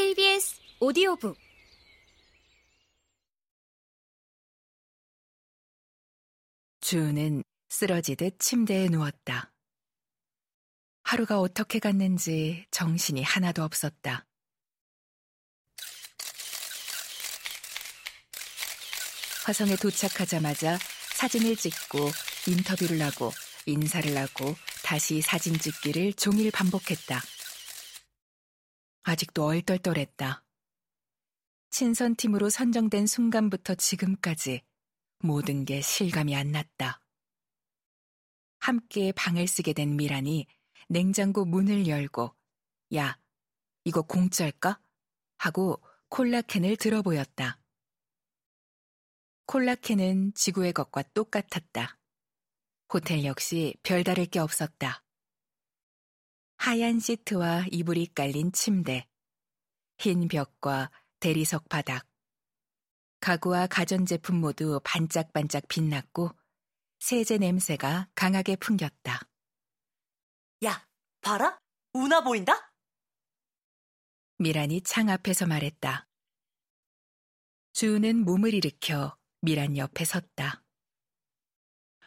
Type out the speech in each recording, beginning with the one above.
KBS 오디오북 주는 쓰러지듯 침대에 누웠다. 하루가 어떻게 갔는지 정신이 하나도 없었다. 화성에 도착하자마자 사진을 찍고 인터뷰를 하고 인사를 하고 다시 사진 찍기를 종일 반복했다. 아직도 얼떨떨했다. 친선팀으로 선정된 순간부터 지금까지 모든 게 실감이 안 났다. 함께 방을 쓰게 된 미란이 냉장고 문을 열고 야, 이거 공짜일까? 하고 콜라캔을 들어보였다. 콜라캔은 지구의 것과 똑같았다. 호텔 역시 별다를 게 없었다. 하얀 시트와 이불이 깔린 침대, 흰 벽과 대리석 바닥, 가구와 가전제품 모두 반짝반짝 빛났고 세제 냄새가 강하게 풍겼다. 야, 봐라! 운하 보인다? 미란이 창 앞에서 말했다. 주우는 몸을 일으켜 미란 옆에 섰다.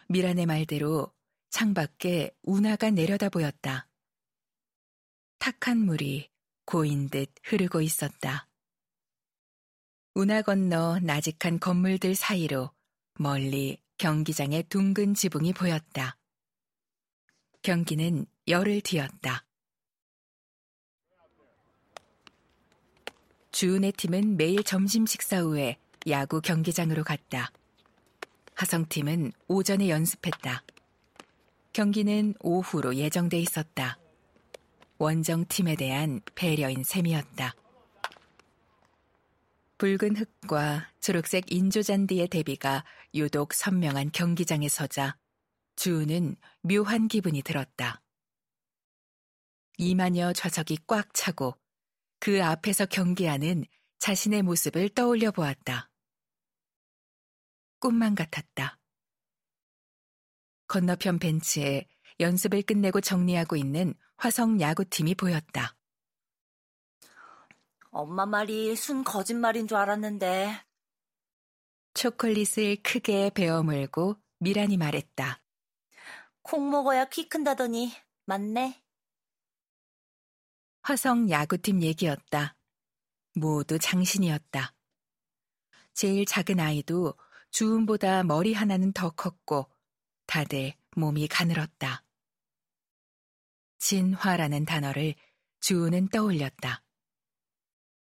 미란의 말대로 창 밖에 운하가 내려다 보였다. 탁한 물이 고인 듯 흐르고 있었다. 운하 건너 나직한 건물들 사이로 멀리 경기장의 둥근 지붕이 보였다. 경기는 열을 뒤었다. 주은의 팀은 매일 점심 식사 후에 야구 경기장으로 갔다. 하성팀은 오전에 연습했다. 경기는 오후로 예정돼 있었다. 원정팀에 대한 배려인 셈이었다. 붉은 흙과 초록색 인조잔디의 대비가 유독 선명한 경기장에 서자 주우는 묘한 기분이 들었다. 이만여 좌석이 꽉 차고 그 앞에서 경기하는 자신의 모습을 떠올려 보았다. 꿈만 같았다. 건너편 벤치에 연습을 끝내고 정리하고 있는 화성 야구팀이 보였다. 엄마 말이 순 거짓말인 줄 알았는데. 초콜릿을 크게 베어 물고 미란이 말했다. 콩 먹어야 키 큰다더니 맞네. 화성 야구팀 얘기였다. 모두 장신이었다. 제일 작은 아이도 주음보다 머리 하나는 더 컸고 다들 몸이 가늘었다. 진화라는 단어를 주우는 떠올렸다.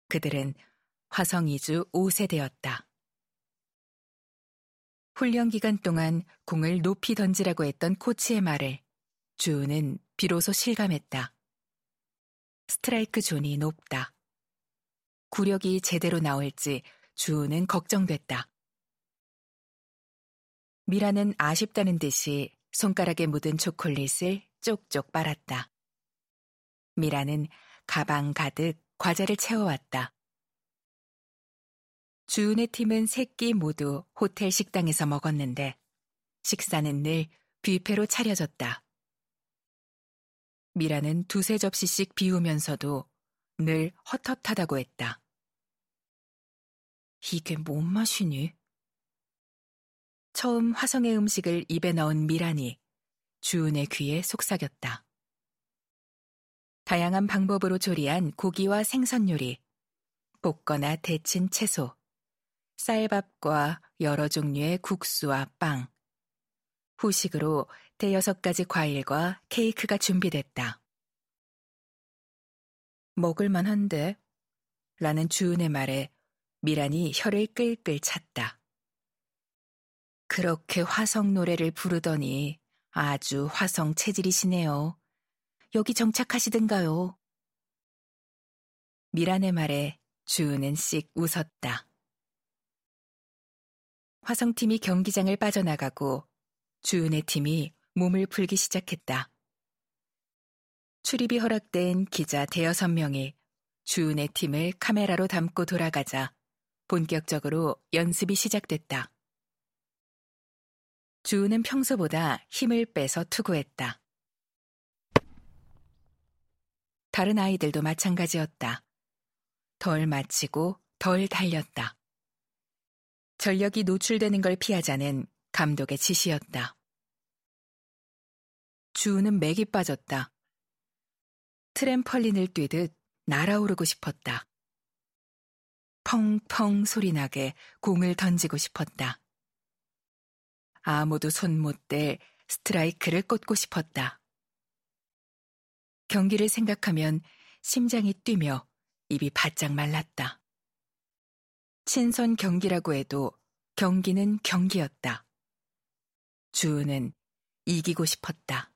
그들은 화성 이주 5세대였다. 훈련 기간 동안 공을 높이 던지라고 했던 코치의 말을 주우는 비로소 실감했다. 스트라이크 존이 높다. 구력이 제대로 나올지 주우는 걱정됐다. 미라는 아쉽다는 듯이 손가락에 묻은 초콜릿을 쪽쪽 빨았다. 미라는 가방 가득 과자를 채워왔다. 주우의 팀은 세 끼 모두 호텔 식당에서 먹었는데 식사는 늘 뷔페로 차려졌다. 미라는 두세 접시씩 비우면서도 늘 헛헛하다고 했다. 이게 뭔 맛이니? 처음 화성의 음식을 입에 넣은 미란이 주은의 귀에 속삭였다. 다양한 방법으로 조리한 고기와 생선 요리, 볶거나 데친 채소, 쌀밥과 여러 종류의 국수와 빵, 후식으로 대여섯 가지 과일과 케이크가 준비됐다. 먹을만 한데? 라는 주은의 말에 미란이 혀를 끌끌 찼다. 그렇게 화성 노래를 부르더니 아주 화성 체질이시네요. 여기 정착하시든가요. 미란의 말에 주은은 씩 웃었다. 화성팀이 경기장을 빠져나가고 주은의 팀이 몸을 풀기 시작했다. 출입이 허락된 기자 대여섯 명이 주은의 팀을 카메라로 담고 돌아가자 본격적으로 연습이 시작됐다. 주우는 평소보다 힘을 빼서 투구했다. 다른 아이들도 마찬가지였다. 덜 마치고 덜 달렸다. 전력이 노출되는 걸 피하자는 감독의 지시였다. 주우는 맥이 빠졌다. 트램펄린을 뛰듯 날아오르고 싶었다. 펑펑 소리나게 공을 던지고 싶었다. 아무도 손못댈 스트라이크를 꽂고 싶었다. 경기를 생각하면 심장이 뛰며 입이 바짝 말랐다. 친선 경기라고 해도 경기는 경기였다. 주우는 이기고 싶었다.